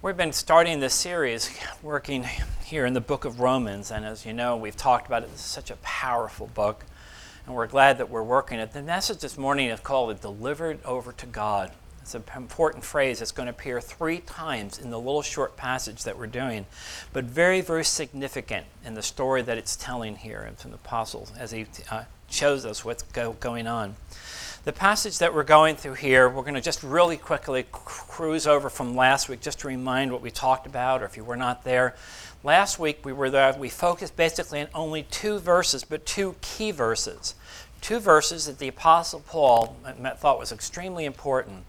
We've been starting this series working here in the book of Romans, and as you know, we've talked about it. It's such a powerful book, and we're glad that we're working it. The message this morning is called Delivered Over to God. It's an important phrase. that's going to appear three times in the little short passage that we're doing, but very, very significant in the story that it's telling here from the apostles as he uh, shows us what's go- going on. The passage that we're going through here, we're going to just really quickly cruise over from last week just to remind what we talked about, or if you were not there. Last week we were there, we focused basically on only two verses, but two key verses. Two verses that the Apostle Paul thought was extremely important.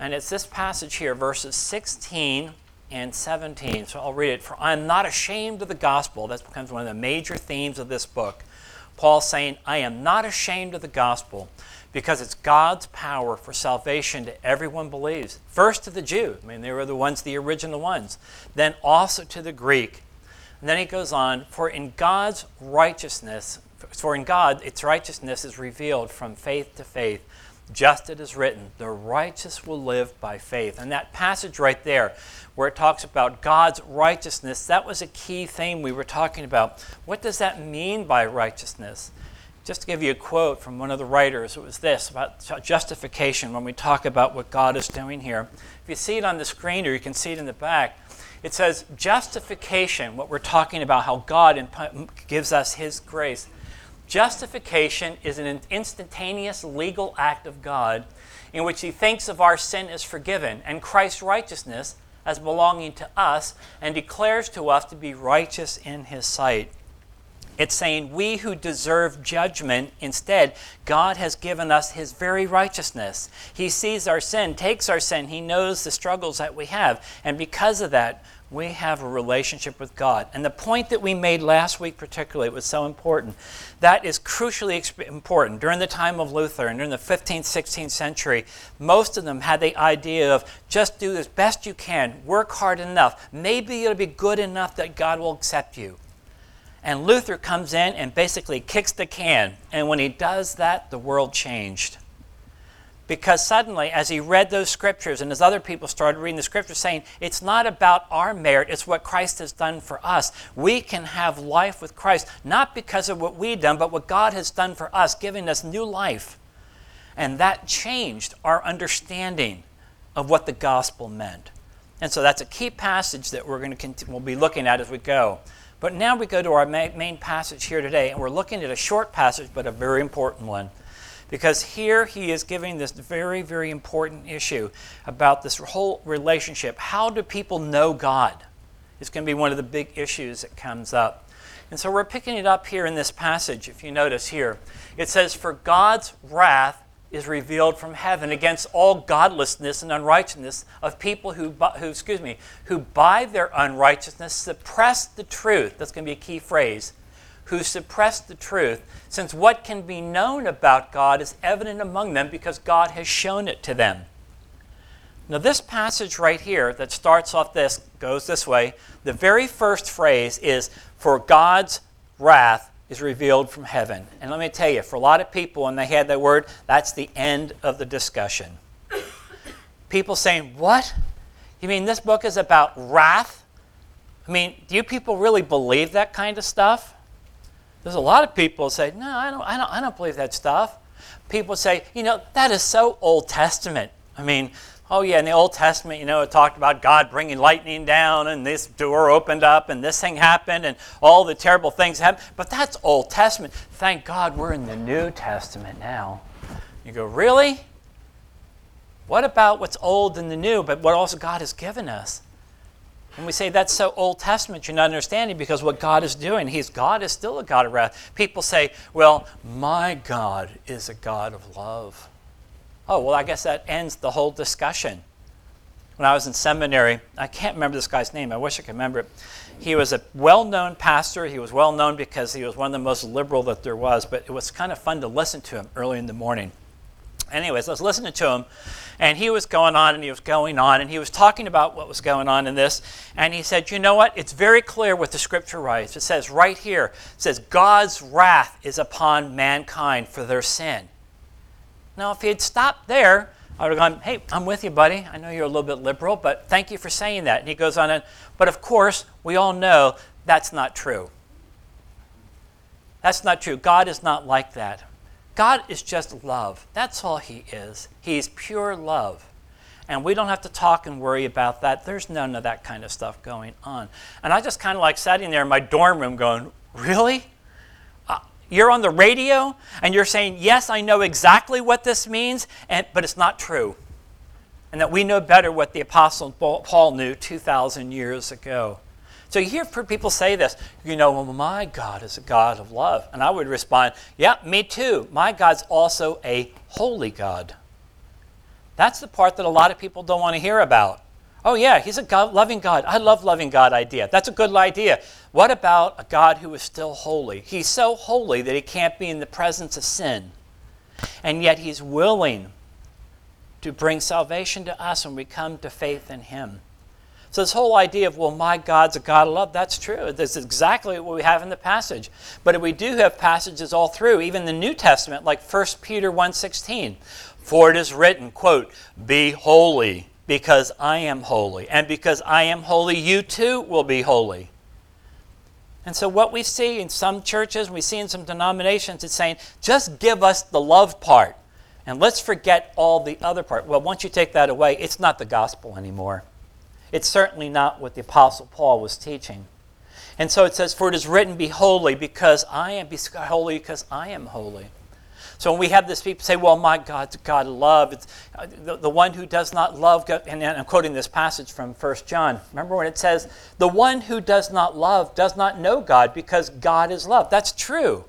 And it's this passage here, verses 16 and 17. So I'll read it. For I am not ashamed of the gospel. That becomes one of the major themes of this book. Paul saying, I am not ashamed of the gospel because it's God's power for salvation to everyone believes. First to the Jew, I mean, they were the ones, the original ones. Then also to the Greek. And then he goes on, for in God's righteousness, for in God its righteousness is revealed from faith to faith, just it is written, the righteous will live by faith. And that passage right there, where it talks about God's righteousness, that was a key theme we were talking about. What does that mean by righteousness? Just to give you a quote from one of the writers, it was this about justification when we talk about what God is doing here. If you see it on the screen or you can see it in the back, it says justification, what we're talking about, how God gives us His grace. Justification is an instantaneous legal act of God in which He thinks of our sin as forgiven and Christ's righteousness as belonging to us and declares to us to be righteous in His sight. It's saying we who deserve judgment, instead, God has given us His very righteousness. He sees our sin, takes our sin, He knows the struggles that we have. And because of that, we have a relationship with God. And the point that we made last week, particularly, was so important. That is crucially important. During the time of Luther and during the 15th, 16th century, most of them had the idea of just do as best you can, work hard enough. Maybe it'll be good enough that God will accept you. And Luther comes in and basically kicks the can. And when he does that, the world changed. Because suddenly, as he read those scriptures, and as other people started reading the scriptures, saying, it's not about our merit, it's what Christ has done for us. We can have life with Christ, not because of what we've done, but what God has done for us, giving us new life. And that changed our understanding of what the gospel meant. And so that's a key passage that we're going to we'll be looking at as we go. But now we go to our main passage here today, and we're looking at a short passage, but a very important one. Because here he is giving this very, very important issue about this whole relationship. How do people know God? It's going to be one of the big issues that comes up. And so we're picking it up here in this passage, if you notice here. It says, For God's wrath is revealed from heaven against all godlessness and unrighteousness of people who, who, excuse me, who by their unrighteousness suppress the truth. That's going to be a key phrase. Who suppress the truth, since what can be known about God is evident among them because God has shown it to them. Now, this passage right here that starts off this goes this way. The very first phrase is, For God's wrath is revealed from heaven. And let me tell you, for a lot of people, when they had that word, that's the end of the discussion. People saying, What? You mean this book is about wrath? I mean, do you people really believe that kind of stuff? There's a lot of people say, No, I don't, I don't, I don't believe that stuff. People say, You know, that is so Old Testament. I mean, oh yeah, in the Old Testament, you know, it talked about God bringing lightning down and this door opened up and this thing happened and all the terrible things happened. But that's Old Testament. Thank God we're in the New Testament now. You go, really? What about what's old and the new, but what also God has given us? And we say that's so Old Testament, you're not understanding because what God is doing, He's God is still a God of wrath. People say, well, my God is a God of love. Oh, well, I guess that ends the whole discussion. When I was in seminary, I can't remember this guy's name. I wish I could remember it. He was a well known pastor. He was well known because he was one of the most liberal that there was, but it was kind of fun to listen to him early in the morning. Anyways, I was listening to him, and he was going on and he was going on, and he was talking about what was going on in this. And he said, You know what? It's very clear what the scripture writes. It says right here, it says, God's wrath is upon mankind for their sin. Now, if he had stopped there, I would have gone, hey, I'm with you, buddy. I know you're a little bit liberal, but thank you for saying that. And he goes on, and, but of course, we all know that's not true. That's not true. God is not like that. God is just love. That's all He is. He's pure love. And we don't have to talk and worry about that. There's none of that kind of stuff going on. And I just kind of like sitting there in my dorm room going, Really? You're on the radio and you're saying, Yes, I know exactly what this means, and, but it's not true. And that we know better what the Apostle Paul knew 2,000 years ago. So you hear people say this, you know, well, my God is a God of love. And I would respond, yeah, me too. My God's also a holy God. That's the part that a lot of people don't want to hear about. Oh, yeah, he's a God, loving God. I love loving God idea. That's a good idea. What about a God who is still holy? He's so holy that he can't be in the presence of sin. And yet he's willing to bring salvation to us when we come to faith in him. So, this whole idea of, well, my God's a God of love, that's true. That's exactly what we have in the passage. But we do have passages all through, even the New Testament, like 1 Peter 1.16. For it is written, quote, Be holy, because I am holy. And because I am holy, you too will be holy. And so, what we see in some churches, we see in some denominations, it's saying, just give us the love part. And let's forget all the other part. Well, once you take that away, it's not the gospel anymore. It's certainly not what the Apostle Paul was teaching. And so it says, For it is written, Be holy, because I am be holy, because I am holy. So when we have this, people say, Well, my God of love. It's, uh, the, the one who does not love, God, and I'm quoting this passage from 1 John. Remember when it says, The one who does not love does not know God, because God is love. That's true.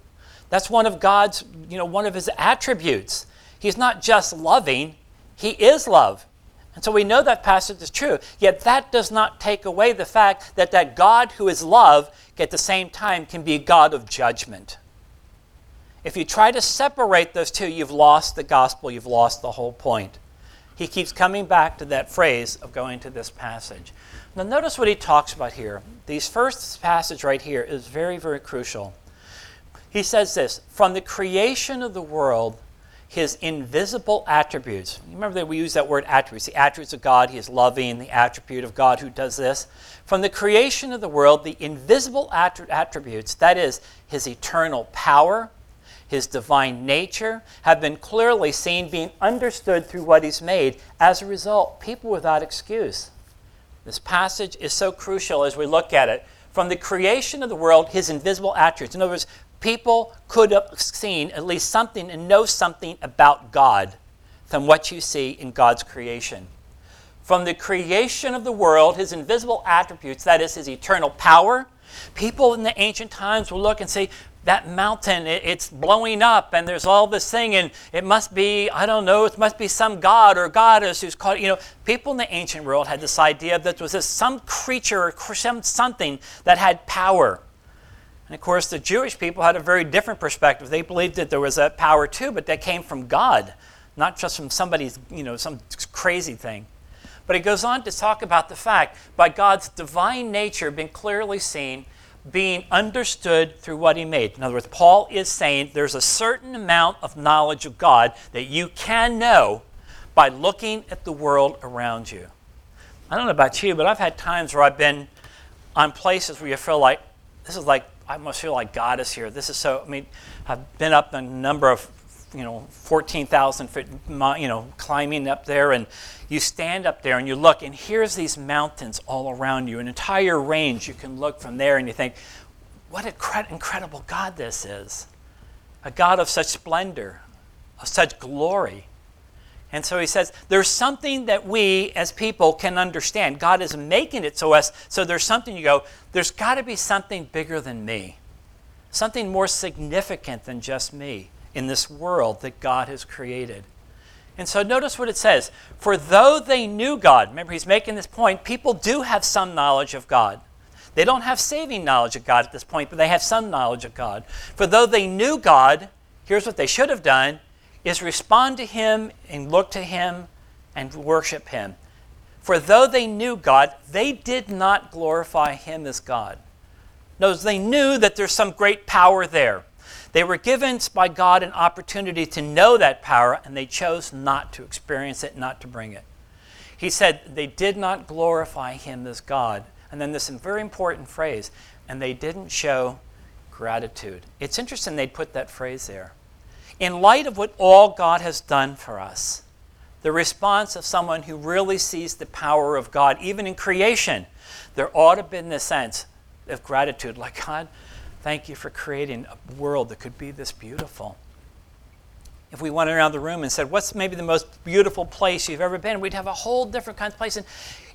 That's one of God's, you know, one of his attributes. He's not just loving, he is love. And so we know that passage is true. Yet that does not take away the fact that that God who is love at the same time can be a God of judgment. If you try to separate those two, you've lost the gospel, you've lost the whole point. He keeps coming back to that phrase of going to this passage. Now, notice what he talks about here. These first passage right here is very, very crucial. He says this From the creation of the world, his invisible attributes. Remember that we use that word attributes. The attributes of God, he is loving, the attribute of God who does this. From the creation of the world, the invisible attributes, that is, his eternal power, his divine nature, have been clearly seen, being understood through what he's made. As a result, people without excuse. This passage is so crucial as we look at it. From the creation of the world, his invisible attributes. In other words, people could have seen at least something and know something about God from what you see in God's creation. From the creation of the world, his invisible attributes, that is, his eternal power, people in the ancient times will look and say, that mountain, it's blowing up, and there's all this thing, and it must be, I don't know, it must be some god or goddess who's called, you know, people in the ancient world had this idea that there was this, some creature or some, something that had power. And of course, the Jewish people had a very different perspective. They believed that there was a power too, but that came from God, not just from somebody's, you know, some crazy thing. But he goes on to talk about the fact by God's divine nature being clearly seen, being understood through what he made. In other words, Paul is saying there's a certain amount of knowledge of God that you can know by looking at the world around you. I don't know about you, but I've had times where I've been on places where you feel like this is like I must feel like God is here. This is so. I mean, I've been up a number of, you know, fourteen thousand foot, you know, climbing up there, and you stand up there and you look, and here's these mountains all around you, an entire range. You can look from there, and you think, what an incredible God this is, a God of such splendor, of such glory. And so he says, there's something that we as people can understand. God is making it so us so there's something you go, there's got to be something bigger than me. Something more significant than just me in this world that God has created. And so notice what it says. For though they knew God, remember he's making this point, people do have some knowledge of God. They don't have saving knowledge of God at this point, but they have some knowledge of God. For though they knew God, here's what they should have done is respond to him and look to him and worship him. For though they knew God, they did not glorify him as God. Notice they knew that there's some great power there. They were given by God an opportunity to know that power, and they chose not to experience it, not to bring it. He said they did not glorify him as God. And then this very important phrase, and they didn't show gratitude. It's interesting they'd put that phrase there. In light of what all God has done for us, the response of someone who really sees the power of God, even in creation, there ought to have been the sense of gratitude like, God, thank you for creating a world that could be this beautiful. If we went around the room and said, What's maybe the most beautiful place you've ever been? We'd have a whole different kind of place. And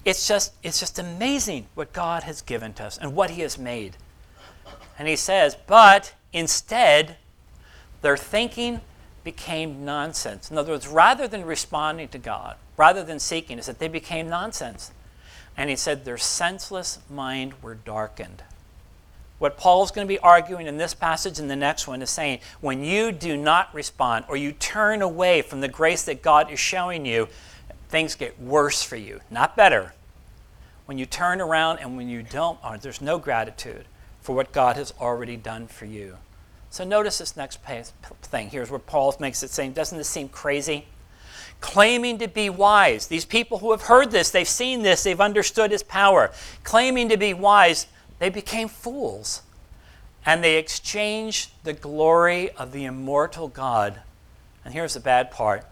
it's just, it's just amazing what God has given to us and what He has made. And He says, But instead, their thinking became nonsense. In other words, rather than responding to God, rather than seeking, is that they became nonsense. And he said their senseless mind were darkened. What Paul's going to be arguing in this passage and the next one is saying when you do not respond or you turn away from the grace that God is showing you, things get worse for you, not better. When you turn around and when you don't, or there's no gratitude for what God has already done for you. So notice this next thing. Here's where Paul makes it saying, Doesn't this seem crazy? Claiming to be wise. These people who have heard this, they've seen this, they've understood his power. Claiming to be wise, they became fools. And they exchanged the glory of the immortal God. And here's the bad part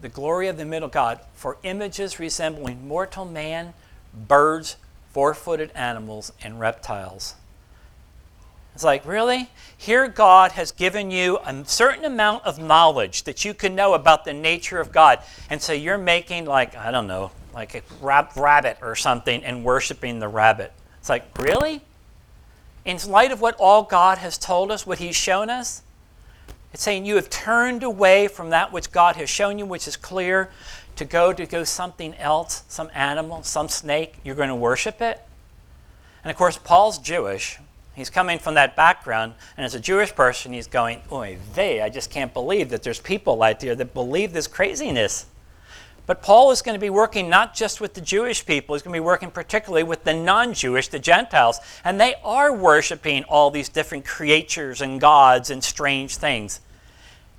the glory of the middle God for images resembling mortal man, birds, four footed animals, and reptiles. It's like, really? Here, God has given you a certain amount of knowledge that you can know about the nature of God. And so you're making, like, I don't know, like a rabbit or something and worshiping the rabbit. It's like, really? In light of what all God has told us, what He's shown us, it's saying you have turned away from that which God has shown you, which is clear, to go to go something else, some animal, some snake. You're going to worship it. And of course, Paul's Jewish. He's coming from that background, and as a Jewish person, he's going, Oy vey, I just can't believe that there's people out there that believe this craziness. But Paul is going to be working not just with the Jewish people, he's going to be working particularly with the non Jewish, the Gentiles. And they are worshiping all these different creatures and gods and strange things.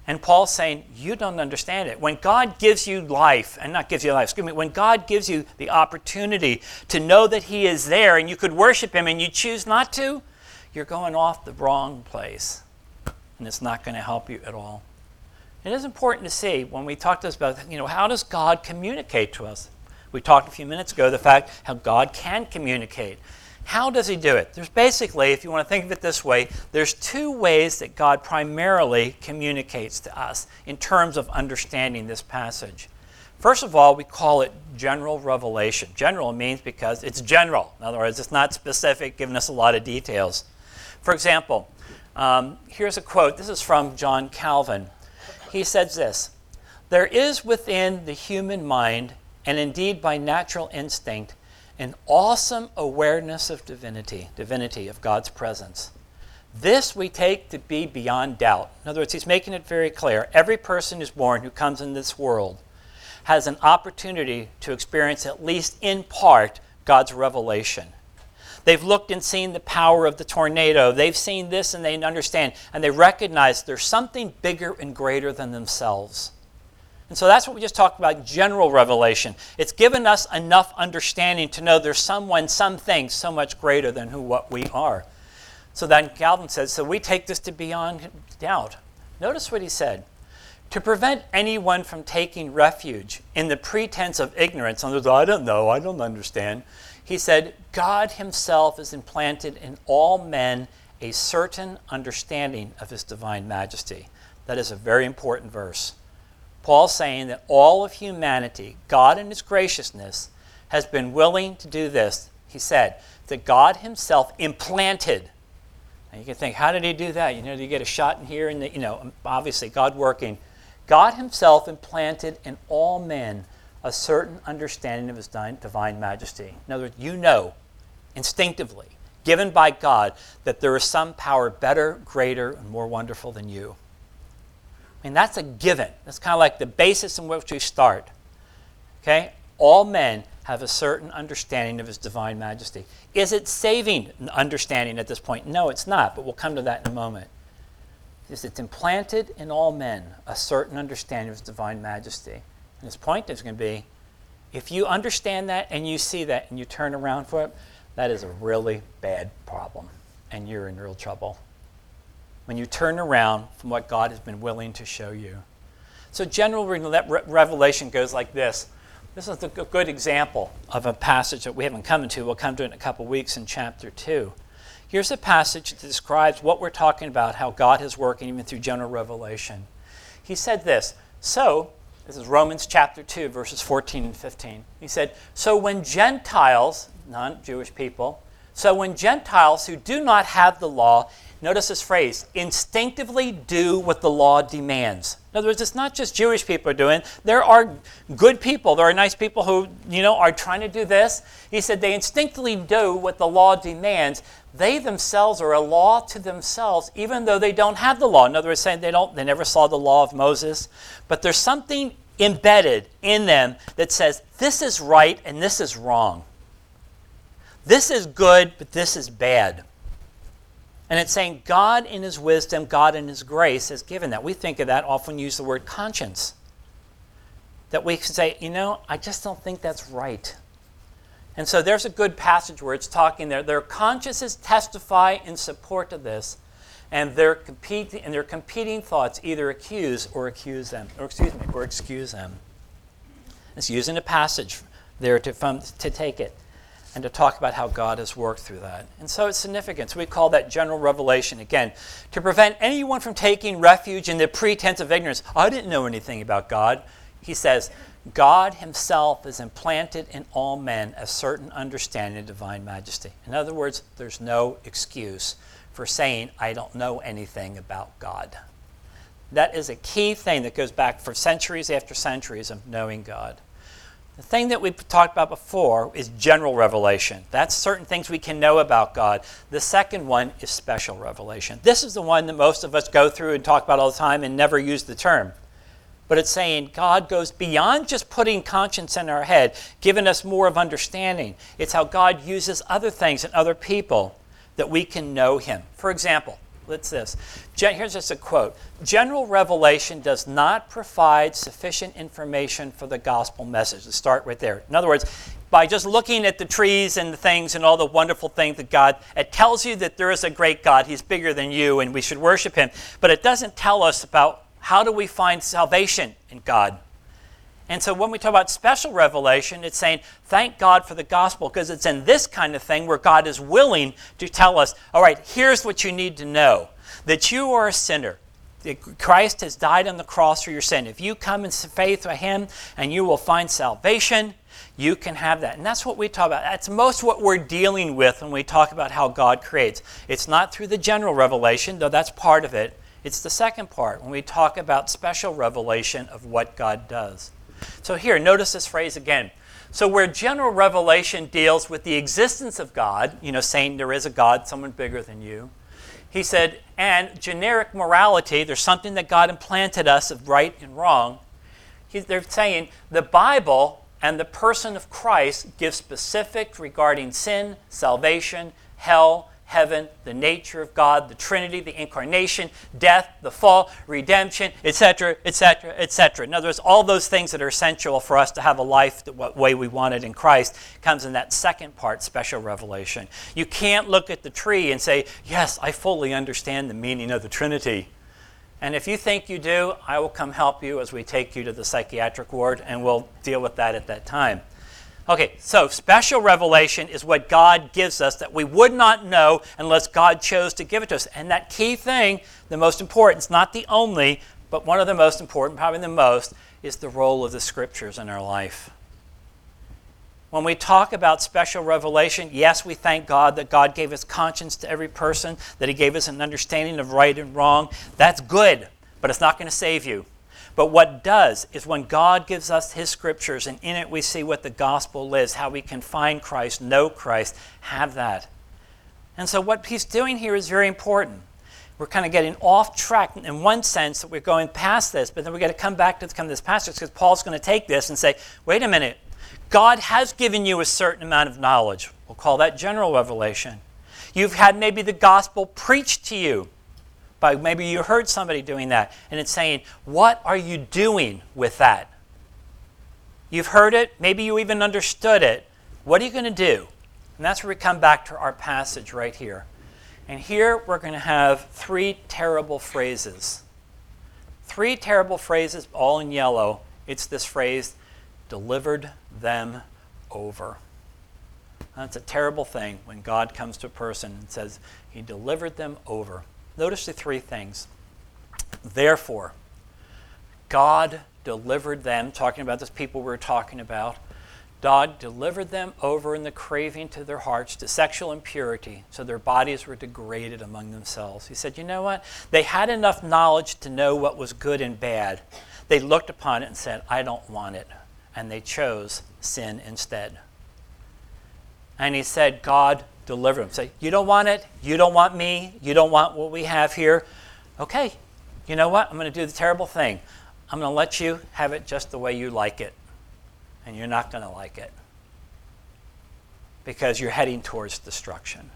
And Paul's saying, You don't understand it. When God gives you life, and not gives you life, excuse me, when God gives you the opportunity to know that He is there and you could worship Him and you choose not to, you're going off the wrong place. And it's not going to help you at all. It is important to see when we talk to us about, you know, how does God communicate to us? We talked a few minutes ago the fact how God can communicate. How does he do it? There's basically, if you want to think of it this way, there's two ways that God primarily communicates to us in terms of understanding this passage. First of all, we call it general revelation. General means because it's general. In other words, it's not specific, giving us a lot of details. For example, um, here's a quote. This is from John Calvin. He says this There is within the human mind, and indeed by natural instinct, an awesome awareness of divinity, divinity of God's presence. This we take to be beyond doubt. In other words, he's making it very clear. Every person who's born who comes in this world has an opportunity to experience, at least in part, God's revelation. They've looked and seen the power of the tornado. They've seen this and they understand. And they recognize there's something bigger and greater than themselves. And so that's what we just talked about general revelation. It's given us enough understanding to know there's someone, something so much greater than who what we are. So then Calvin says, so we take this to beyond doubt. Notice what he said. To prevent anyone from taking refuge in the pretense of ignorance, I don't know, I don't understand, he said, God Himself has implanted in all men a certain understanding of His divine majesty. That is a very important verse. Paul's saying that all of humanity, God in His graciousness, has been willing to do this. He said that God Himself implanted. And you can think, how did He do that? You know, you get a shot in here, and you know, obviously God working. God Himself implanted in all men a certain understanding of his divine majesty. In other words, you know instinctively, given by God, that there is some power better, greater, and more wonderful than you. I mean, that's a given. That's kind of like the basis in which we start. Okay? All men have a certain understanding of his divine majesty. Is it saving understanding at this point? No, it's not, but we'll come to that in a moment. Is it's implanted in all men a certain understanding of his divine majesty. And his point is going to be if you understand that and you see that and you turn around for it, that is a really bad problem, and you're in real trouble. When you turn around from what God has been willing to show you. So, general revelation goes like this. This is a good example of a passage that we haven't come to. We'll come to it in a couple weeks in chapter 2. Here's a passage that describes what we're talking about, how God is working even through general revelation. He said this So, this is Romans chapter 2, verses 14 and 15. He said, So when Gentiles, non Jewish people, so when Gentiles who do not have the law, notice this phrase, instinctively do what the law demands. In other words, it's not just Jewish people doing. There are good people. There are nice people who, you know, are trying to do this. He said they instinctively do what the law demands. They themselves are a law to themselves, even though they don't have the law. In other words, saying they don't, they never saw the law of Moses. But there's something embedded in them that says this is right and this is wrong. This is good, but this is bad. And it's saying God in His wisdom, God in His grace has given that. We think of that, often use the word conscience. That we can say, you know, I just don't think that's right. And so there's a good passage where it's talking there. Their consciences testify in support of this, and their competing and their competing thoughts either accuse or accuse them, or excuse me, or excuse them. It's using a passage there to, from, to take it and to talk about how God has worked through that. And so it's significant. So we call that general revelation again to prevent anyone from taking refuge in the pretense of ignorance. I didn't know anything about God. He says, God Himself is implanted in all men a certain understanding of divine majesty. In other words, there's no excuse for saying, I don't know anything about God. That is a key thing that goes back for centuries after centuries of knowing God. The thing that we've talked about before is general revelation. That's certain things we can know about God. The second one is special revelation. This is the one that most of us go through and talk about all the time and never use the term. But it's saying God goes beyond just putting conscience in our head, giving us more of understanding. It's how God uses other things and other people that we can know Him. For example, let's this. Here's just a quote General revelation does not provide sufficient information for the gospel message. Let's start right there. In other words, by just looking at the trees and the things and all the wonderful things that God, it tells you that there is a great God. He's bigger than you and we should worship Him. But it doesn't tell us about how do we find salvation in God. And so when we talk about special revelation, it's saying, thank God for the gospel, because it's in this kind of thing where God is willing to tell us, all right, here's what you need to know that you are a sinner. That Christ has died on the cross for your sin. If you come in faith with Him and you will find salvation, you can have that. And that's what we talk about. That's most what we're dealing with when we talk about how God creates. It's not through the general revelation, though that's part of it. It's the second part when we talk about special revelation of what God does. So here, notice this phrase again. So where general revelation deals with the existence of God, you know, saying there is a God, someone bigger than you, he said, and generic morality, there's something that God implanted us of right and wrong. He, they're saying the Bible and the person of Christ give specific regarding sin, salvation, hell, heaven, the nature of God, the Trinity, the incarnation, death, the fall, redemption, etc., etc., etc. In other words, all those things that are essential for us to have a life the way we want it in Christ comes in that second part, special revelation. You can't look at the tree and say, Yes, I fully understand the meaning of the Trinity. And if you think you do, I will come help you as we take you to the psychiatric ward and we'll deal with that at that time. Okay, so special revelation is what God gives us that we would not know unless God chose to give it to us. And that key thing, the most important, it's not the only, but one of the most important, probably the most, is the role of the scriptures in our life. When we talk about special revelation, yes, we thank God that God gave us conscience to every person, that He gave us an understanding of right and wrong. That's good, but it's not going to save you. But what does is when God gives us His scriptures, and in it we see what the gospel is, how we can find Christ, know Christ, have that. And so what He's doing here is very important. We're kind of getting off track in one sense that we're going past this, but then we've got to come back to come this passage because Paul's going to take this and say, wait a minute, God has given you a certain amount of knowledge. We'll call that general revelation. You've had maybe the gospel preached to you by maybe you heard somebody doing that, and it's saying, What are you doing with that? You've heard it, maybe you even understood it. What are you going to do? And that's where we come back to our passage right here. And here we're going to have three terrible phrases. Three terrible phrases, all in yellow. It's this phrase, delivered them over. That's a terrible thing when God comes to a person and says, He delivered them over. Notice the three things. Therefore, God delivered them, talking about this people we are talking about, God delivered them over in the craving to their hearts to sexual impurity, so their bodies were degraded among themselves. He said, You know what? They had enough knowledge to know what was good and bad. They looked upon it and said, I don't want it. And they chose sin instead. And he said, God delivered them. Say, You don't want it. You don't want me. You don't want what we have here. Okay, you know what? I'm going to do the terrible thing. I'm going to let you have it just the way you like it and you're not going to like it because you're heading towards destruction.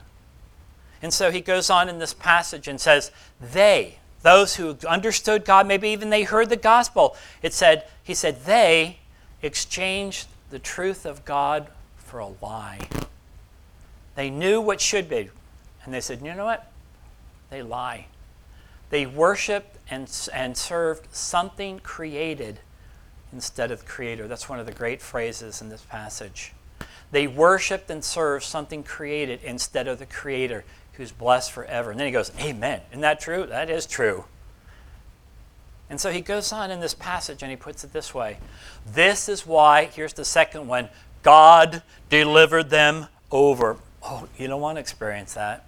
And so he goes on in this passage and says, They, those who understood God, maybe even they heard the gospel, it said, he said, they exchanged the truth of God for a lie. They knew what should be. And they said, you know what? They lie. They worshiped and, and served something created instead of the Creator. That's one of the great phrases in this passage. They worshiped and served something created instead of the Creator who's blessed forever. And then he goes, Amen. Isn't that true? That is true. And so he goes on in this passage and he puts it this way This is why, here's the second one God delivered them over. Oh, you don't want to experience that.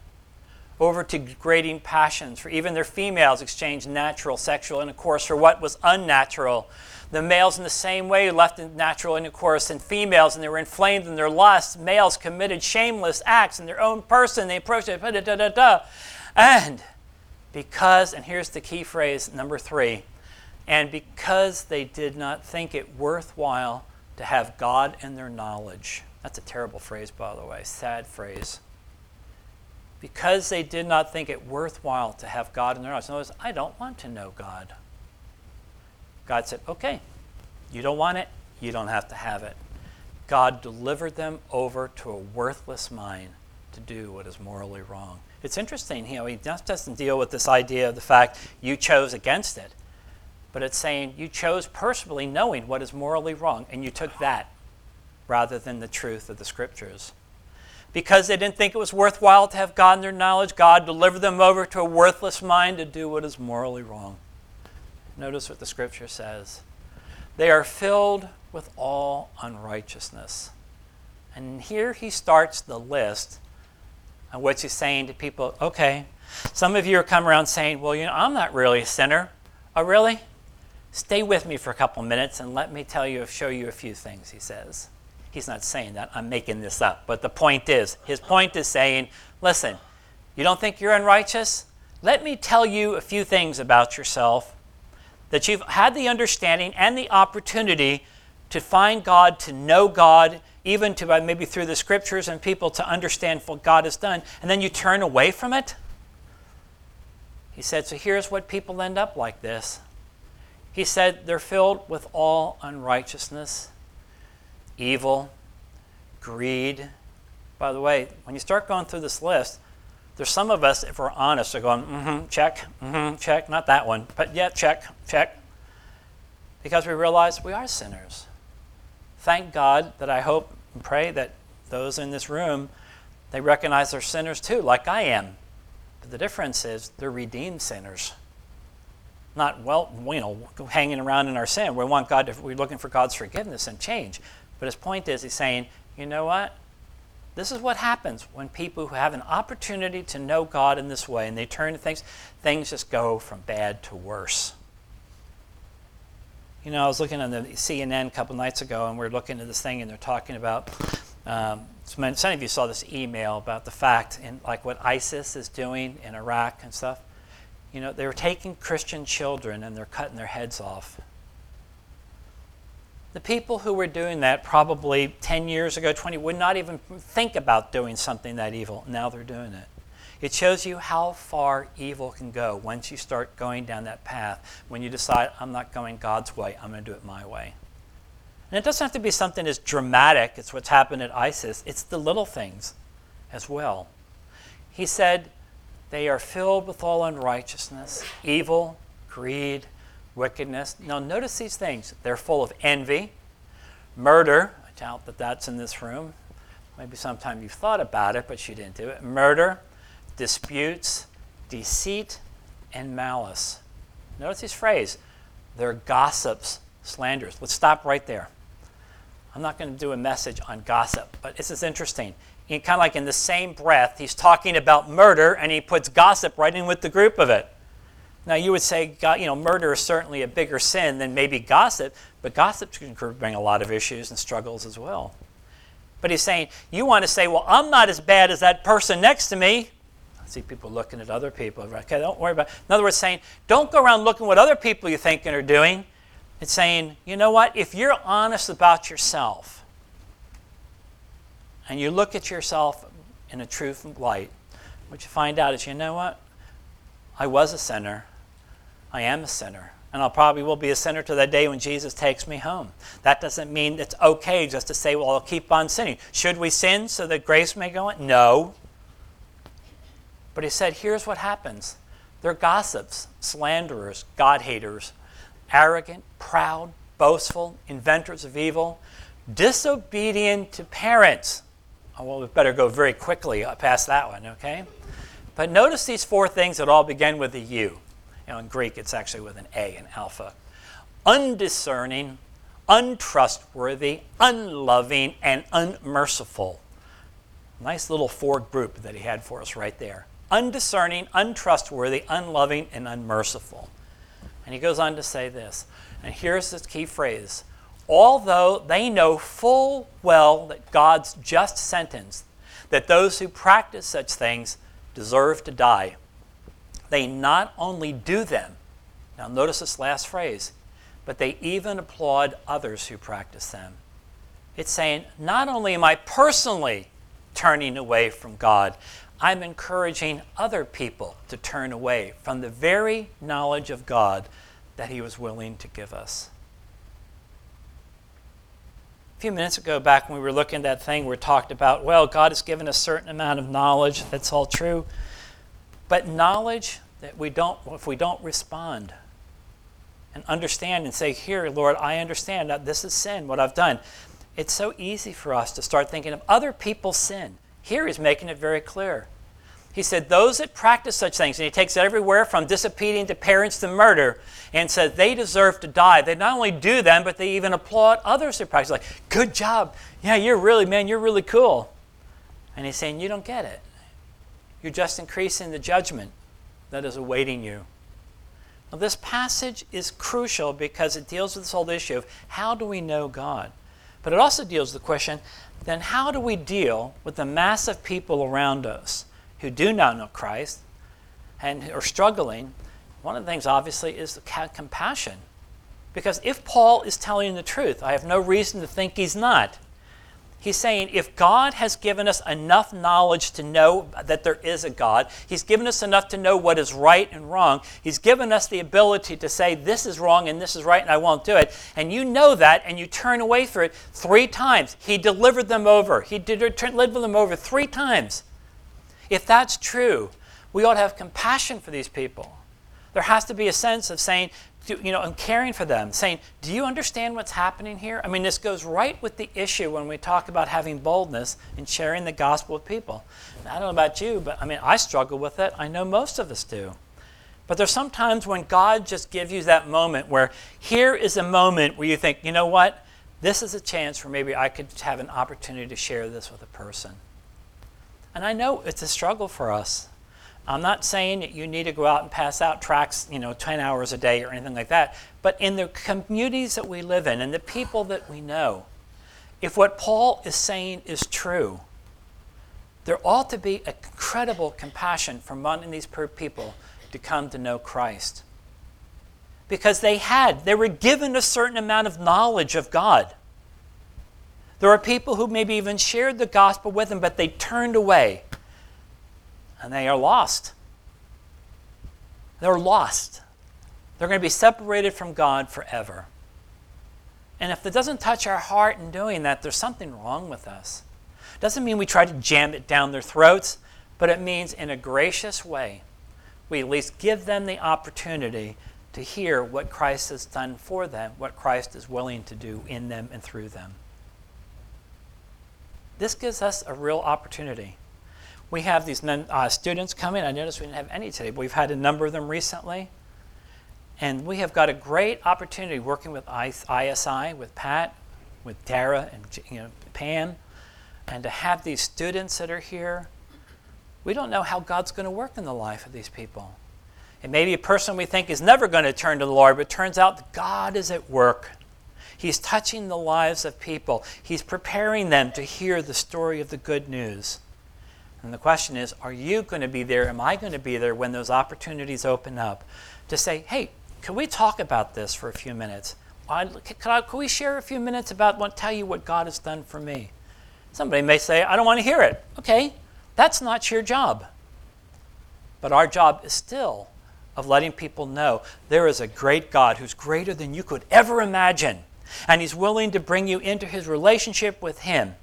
Over to degrading passions, for even their females exchanged natural sexual intercourse for what was unnatural the males, in the same way, left in natural intercourse, and females, and they were inflamed in their lust. Males committed shameless acts in their own person. They approached it, da, da, da, da. And because, and here's the key phrase, number three, and because they did not think it worthwhile to have God in their knowledge. That's a terrible phrase, by the way, sad phrase. Because they did not think it worthwhile to have God in their knowledge. In other words, I don't want to know God. God said, okay, you don't want it, you don't have to have it. God delivered them over to a worthless mind to do what is morally wrong. It's interesting, you know, he just doesn't deal with this idea of the fact you chose against it, but it's saying you chose personally knowing what is morally wrong, and you took that rather than the truth of the scriptures. Because they didn't think it was worthwhile to have God in their knowledge, God delivered them over to a worthless mind to do what is morally wrong. Notice what the scripture says. They are filled with all unrighteousness. And here he starts the list of what he's saying to people. Okay, some of you are coming around saying, well, you know, I'm not really a sinner. Oh, really? Stay with me for a couple minutes and let me tell you, show you a few things, he says. He's not saying that. I'm making this up. But the point is, his point is saying, listen, you don't think you're unrighteous? Let me tell you a few things about yourself that you've had the understanding and the opportunity to find God, to know God, even to uh, maybe through the scriptures and people to understand what God has done, and then you turn away from it? He said, So here's what people end up like this. He said, They're filled with all unrighteousness, evil, greed. By the way, when you start going through this list, there's some of us, if we're honest, are going, mm-hmm, check, mm-hmm, check, not that one, but yeah, check, check. Because we realize we are sinners. Thank God that I hope and pray that those in this room, they recognize they're sinners too, like I am. But the difference is they're redeemed sinners. Not, well, you know, hanging around in our sin. We want God to, we're looking for God's forgiveness and change. But his point is, he's saying, you know what? This is what happens when people who have an opportunity to know God in this way and they turn to things, things just go from bad to worse. You know, I was looking on the CNN a couple nights ago and we are looking at this thing and they're talking about. Um, some of you saw this email about the fact in like what ISIS is doing in Iraq and stuff. You know, they're taking Christian children and they're cutting their heads off. The people who were doing that probably 10 years ago, 20, would not even think about doing something that evil. Now they're doing it. It shows you how far evil can go once you start going down that path. When you decide, I'm not going God's way, I'm going to do it my way. And it doesn't have to be something as dramatic as what's happened at ISIS, it's the little things as well. He said, They are filled with all unrighteousness, evil, greed, wickedness. Now, notice these things. They're full of envy, murder. I doubt that that's in this room. Maybe sometime you've thought about it, but you didn't do it. Murder, disputes, deceit, and malice. Notice this phrase. They're gossips, slanders. Let's stop right there. I'm not going to do a message on gossip, but this is interesting. kind of like in the same breath, he's talking about murder and he puts gossip right in with the group of it. Now, you would say, you know, murder is certainly a bigger sin than maybe gossip, but gossip can bring a lot of issues and struggles as well. But he's saying, you want to say, well, I'm not as bad as that person next to me. I see people looking at other people. Okay, don't worry about it. In other words, saying, don't go around looking what other people you think are doing. It's saying, you know what? If you're honest about yourself and you look at yourself in a truth light, what you find out is, you know what? I was a sinner. I am a sinner. And I'll probably will be a sinner to that day when Jesus takes me home. That doesn't mean it's okay just to say, well, I'll keep on sinning. Should we sin so that grace may go on? No. But he said, here's what happens they're gossips, slanderers, God haters, arrogant, proud, boastful, inventors of evil, disobedient to parents. Oh, well, we better go very quickly past that one, okay? But notice these four things that all begin with a U. You know, in Greek, it's actually with an A, an alpha. Undiscerning, untrustworthy, unloving, and unmerciful. Nice little four group that he had for us right there. Undiscerning, untrustworthy, unloving, and unmerciful. And he goes on to say this, and here's the key phrase although they know full well that God's just sentence, that those who practice such things deserve to die, they not only do them, now notice this last phrase, but they even applaud others who practice them. It's saying, not only am I personally turning away from God, I'm encouraging other people to turn away from the very knowledge of God that He was willing to give us. A few minutes ago, back when we were looking at that thing, we talked about, well, God has given a certain amount of knowledge. That's all true. But knowledge that we don't, if we don't respond and understand and say, Here, Lord, I understand that this is sin, what I've done. It's so easy for us to start thinking of other people's sin. Here he's making it very clear. He said, Those that practice such things, and he takes it everywhere from disobedient to parents to murder, and says they deserve to die. They not only do them, but they even applaud others who practice. Like, good job. Yeah, you're really, man, you're really cool. And he's saying, You don't get it. You're just increasing the judgment that is awaiting you. Now, this passage is crucial because it deals with this whole issue of how do we know God? But it also deals with the question then how do we deal with the mass of people around us who do not know Christ and are struggling? One of the things, obviously, is compassion. Because if Paul is telling the truth, I have no reason to think he's not. He's saying if God has given us enough knowledge to know that there is a God, He's given us enough to know what is right and wrong, He's given us the ability to say this is wrong and this is right and I won't do it, and you know that and you turn away from it three times. He delivered them over. He delivered them over three times. If that's true, we ought to have compassion for these people. There has to be a sense of saying, you know, and caring for them, saying, Do you understand what's happening here? I mean, this goes right with the issue when we talk about having boldness and sharing the gospel with people. I don't know about you, but I mean, I struggle with it. I know most of us do. But there's sometimes when God just gives you that moment where here is a moment where you think, you know what? This is a chance where maybe I could have an opportunity to share this with a person. And I know it's a struggle for us. I'm not saying that you need to go out and pass out tracts, you know, 10 hours a day or anything like that. But in the communities that we live in and the people that we know, if what Paul is saying is true, there ought to be incredible compassion for among these poor people to come to know Christ. because they had, they were given a certain amount of knowledge of God. There are people who maybe even shared the gospel with them, but they turned away and they are lost. They're lost. They're going to be separated from God forever. And if it doesn't touch our heart in doing that, there's something wrong with us. Doesn't mean we try to jam it down their throats, but it means in a gracious way, we at least give them the opportunity to hear what Christ has done for them, what Christ is willing to do in them and through them. This gives us a real opportunity. We have these uh, students coming. I noticed we didn't have any today, but we've had a number of them recently. And we have got a great opportunity working with ISI, with Pat, with Tara, and you know, and to have these students that are here. We don't know how God's going to work in the life of these people. It may be a person we think is never going to turn to the Lord, but turns out God is at work. He's touching the lives of people. He's preparing them to hear the story of the good news. And the question is, are you going to be there? Am I going to be there when those opportunities open up to say, hey, can we talk about this for a few minutes? Can, we share a few minutes about what, tell you what God has done for me? Somebody may say, I don't want to hear it. Okay, that's not your job. But our job is still of letting people know there is a great God who's greater than you could ever imagine. And He's willing to bring you into His relationship with Him.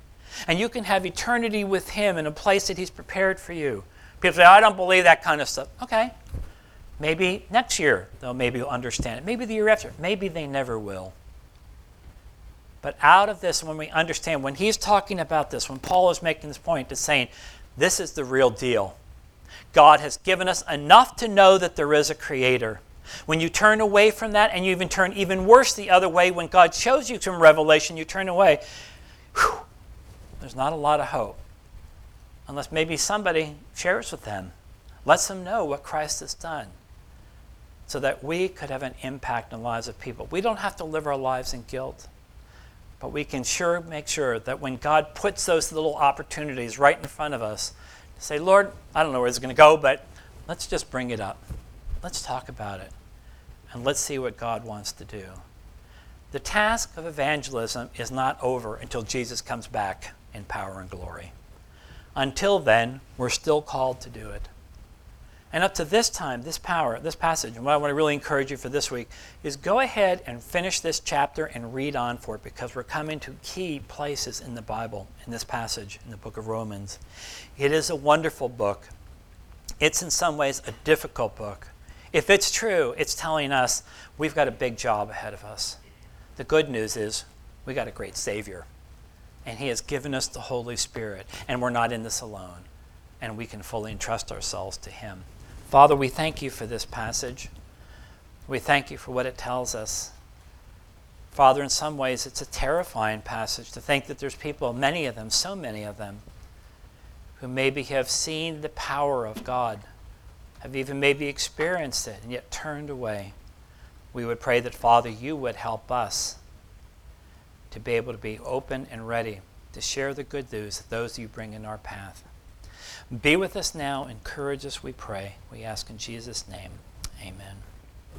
And you can have eternity with Him in a place that He's prepared for you. People say, I don't believe that kind of stuff. Okay, Maybe next year they'll maybe understand it. Maybe the year after. Maybe they never will. But out of this, when we understand, when he's talking about this, when Paul is making this point, is saying, this is the real deal. God has given us enough to know that there is a creator. When you turn away from that, and you even turn even worse the other way, when God shows you some revelation, you turn away, whew, there's not a lot of hope. Unless maybe somebody shares with them, lets them know what Christ has done so that we could have an impact on the lives of people. We don't have to live our lives in guilt, but we can sure make sure that when God puts those little opportunities right in front of us, to say, Lord, I don't know where it's going to go, but let's just bring it up. Let's talk about it. And let's see what God wants to do. The task of evangelism is not over until Jesus comes back in power and glory. Until then, we're still called to do it. And up to this time, this power, this passage, and what I want to really encourage you for this week is go ahead and finish this chapter and read on for it because we're coming to key places in the Bible, in this passage, in the book of Romans. It is a wonderful book. It's in some ways a difficult book. If it's true, it's telling us we've got a big job ahead of us. The good news is we got a great Savior, and He has given us the Holy Spirit, and we're not in this alone, and we can fully entrust ourselves to Him. Father, we thank you for this passage. We thank you for what it tells us. Father, in some ways, it's a terrifying passage to think that there's people, many of them, so many of them, who maybe have seen the power of God, have even maybe experienced it, and yet turned away. We would pray that, Father, you would help us to be able to be open and ready to share the good news of those you bring in our path. Be with us now. Encourage us, we pray. We ask in Jesus' name. Amen.